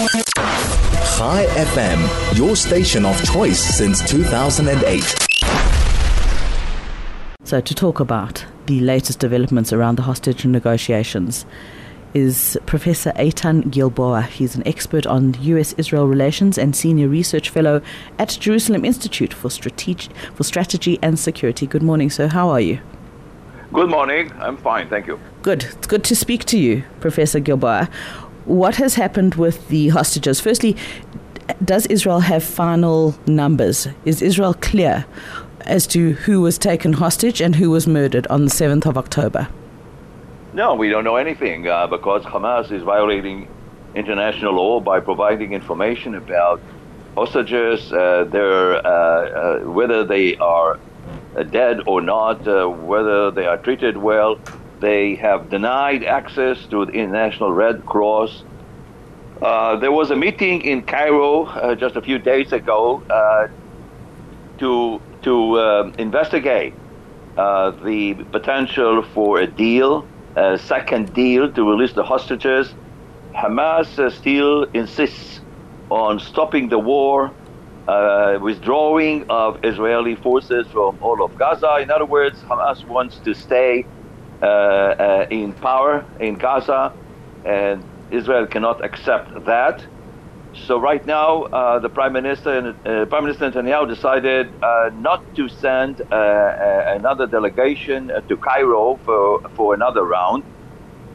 Chai FM, your station of choice since 2008. So, to talk about the latest developments around the hostage negotiations is Professor Eytan Gilboa. He's an expert on U.S. Israel relations and senior research fellow at Jerusalem Institute for, Strateg- for Strategy and Security. Good morning, sir. How are you? Good morning. I'm fine, thank you. Good. It's good to speak to you, Professor Gilboa what has happened with the hostages? Firstly, does Israel have final numbers? Is Israel clear as to who was taken hostage and who was murdered on the 7th of October? No, we don't know anything uh, because Hamas is violating international law by providing information about hostages, uh, their, uh, uh whether they are uh, dead or not, uh, whether they are treated well. They have denied access to the International Red Cross. Uh, there was a meeting in Cairo uh, just a few days ago uh, to to um, investigate uh, the potential for a deal, a second deal to release the hostages. Hamas uh, still insists on stopping the war, uh, withdrawing of Israeli forces from all of Gaza. In other words, Hamas wants to stay uh, uh, in power in Gaza, and Israel cannot accept that. So right now, uh, the Prime Minister, uh, Prime Minister Netanyahu, decided uh, not to send uh, another delegation to Cairo for for another round.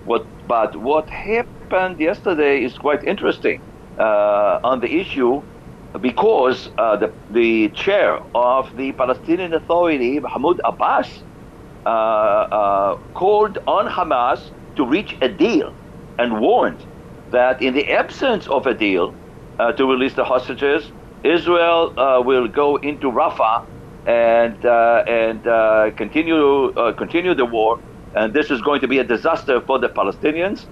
What, but what happened yesterday is quite interesting on the issue, because the the chair of the Palestinian Authority, Mahmoud Abbas, uh, uh, called on Hamas to reach a deal and warned that in the absence of a deal uh, to release the hostages, Israel will go into Rafah and and continue continue the war, and this is going to be a disaster for the Palestinians.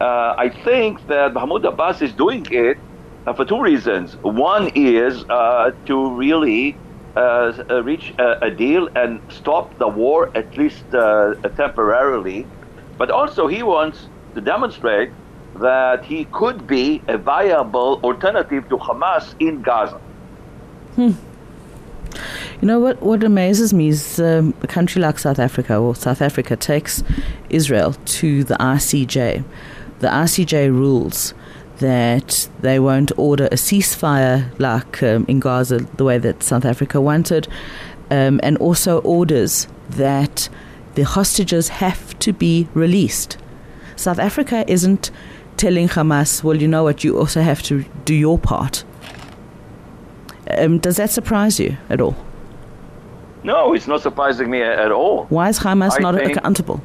Uh, I think that Mahmoud Abbas is doing it uh, for two reasons. One is uh, to really uh, uh, reach a, a, deal and stop the war, at least uh, temporarily. But also, he wants to demonstrate that he could be a viable alternative to Hamas in Gaza. Hmm. You know what? What amazes me is um, a country like South Africa, or South Africa takes Israel to the ICJ. The ICJ rules that they won't order a ceasefire like um, in Gaza, the way that South Africa wanted, um, and also orders that the hostages have to be released. South Africa isn't telling Hamas, well, you know what, you also have to do your part. Um, does that surprise you at all? No, it's not surprising me at all. Why is Hamas I not accountable?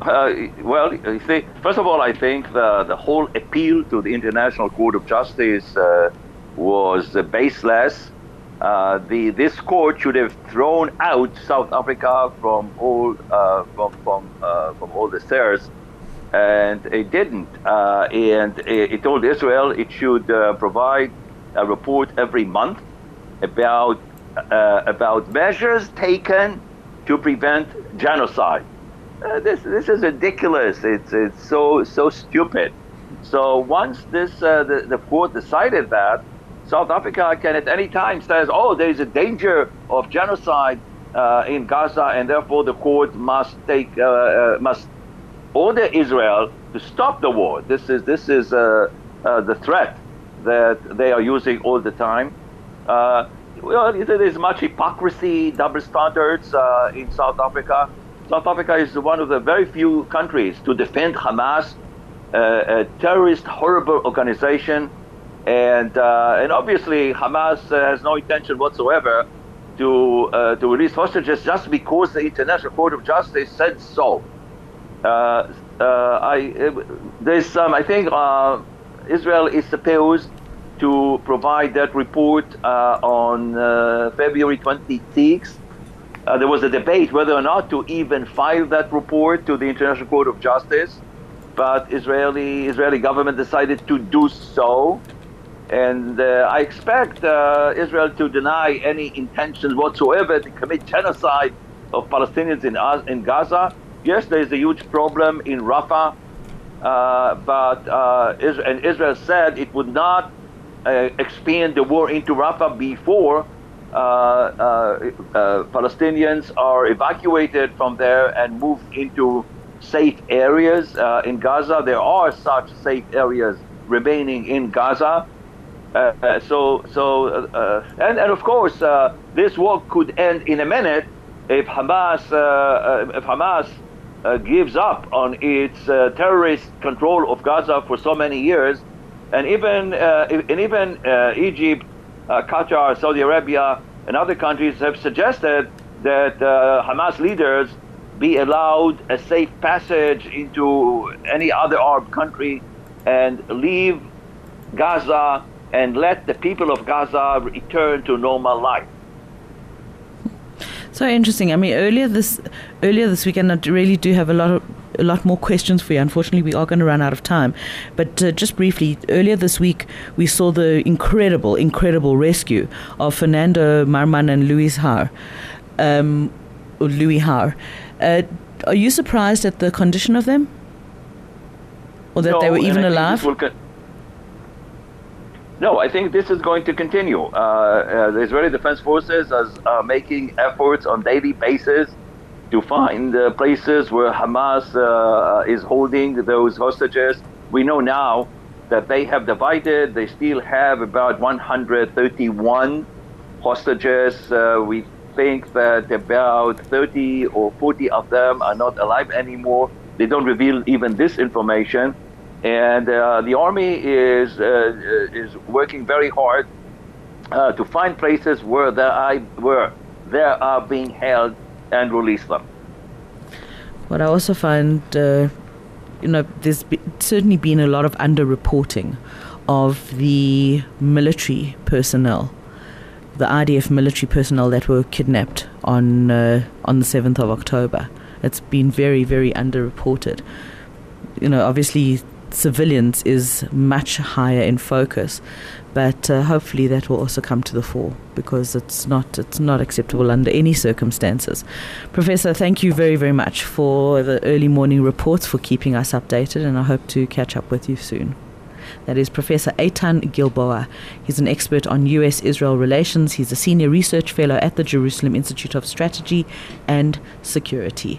Uh, well, you see, first of all, I think the, the whole appeal to the International Court of Justice uh, was uh, baseless. Uh, the, this court should have thrown out South Africa from all uh, from from, uh, from all the stairs, and it didn't. and it, it, told Israel it should provide a report every month about about measures taken to prevent genocide uh, this this is ridiculous. It's it's so so stupid. So once this uh, the the court decided that South Africa can at any time says, oh, there is a danger of genocide uh, in Gaza, and therefore the court must take uh, uh, must order Israel to stop the war. This is this is uh, the threat that they are using all the time. well, there is much hypocrisy, double standards in South Africa. South Africa is one of the very few countries to defend Hamas, uh, a terrorist, horrible organization. And, uh, and obviously, Hamas has no intention whatsoever to, uh, to release hostages just because the International Court of Justice said so. Uh, uh, I, there's some, I think Israel is supposed to provide that report on February 26th. Uh, there was a debate whether or not to even file that report to the International Court of Justice, but Israeli Israeli government decided to do so, and uh, I expect uh, Israel to deny any intentions whatsoever to commit genocide of Palestinians in in Gaza. Yes, there is a huge problem in Rafah. uh, but uh, Israel, and Israel said it would not uh, expand the war into Rafah before uh, uh, Uh, uh, uh, Palestinians are evacuated from there and moved into safe areas in Gaza. There are such safe areas remaining in Gaza. Uh, so, so, uh, and, and of course, uh, this war could end in a minute if Hamas, if Hamas gives up on its terrorist control of Gaza for so many years, and even, and even Egypt, Uh, Qatar, Saudi Arabia, and other countries have suggested that uh, Hamas leaders be allowed a safe passage into any other Arab country and leave Gaza and let the people of Gaza return to normal life. So interesting. I mean, earlier this earlier this weekend, I really do have a lot of a lot more questions for you. Unfortunately, we are going to run out of time. But uh, just briefly, earlier this week, we saw the incredible, incredible rescue of Fernando Marman and Louis Har, um, Louis Har. Uh, are you surprised at the condition of them, or that no, they were even alive? No, I think this is going to continue. Uh, uh, the Israeli Defense Forces are uh, making efforts on daily basis to find uh, places where Hamas uh, is holding those hostages. We know now that they have divided. They still have about 131 hostages. Uh, we think that about 30 or 40 of them are not alive anymore. They don't reveal even this information and uh, the army is uh, is working very hard uh, to find places where they are, where they are being held and release them. What I also find, uh, you know, there's be- certainly been a lot of underreporting of the military personnel, the IDF military personnel that were kidnapped on uh, on the seventh of October. It's been very, very underreported. You know, obviously civilians is much higher in focus. But uh, hopefully that will also come to the fore because it's not it's not acceptable under any circumstances. Professor, thank you very very much for the early morning reports for keeping us updated, and I hope to catch up with you soon. That is Professor Eytan Gilboa. He's an expert on U.S. Israel relations. He's a senior research fellow at the Jerusalem Institute of Strategy and Security.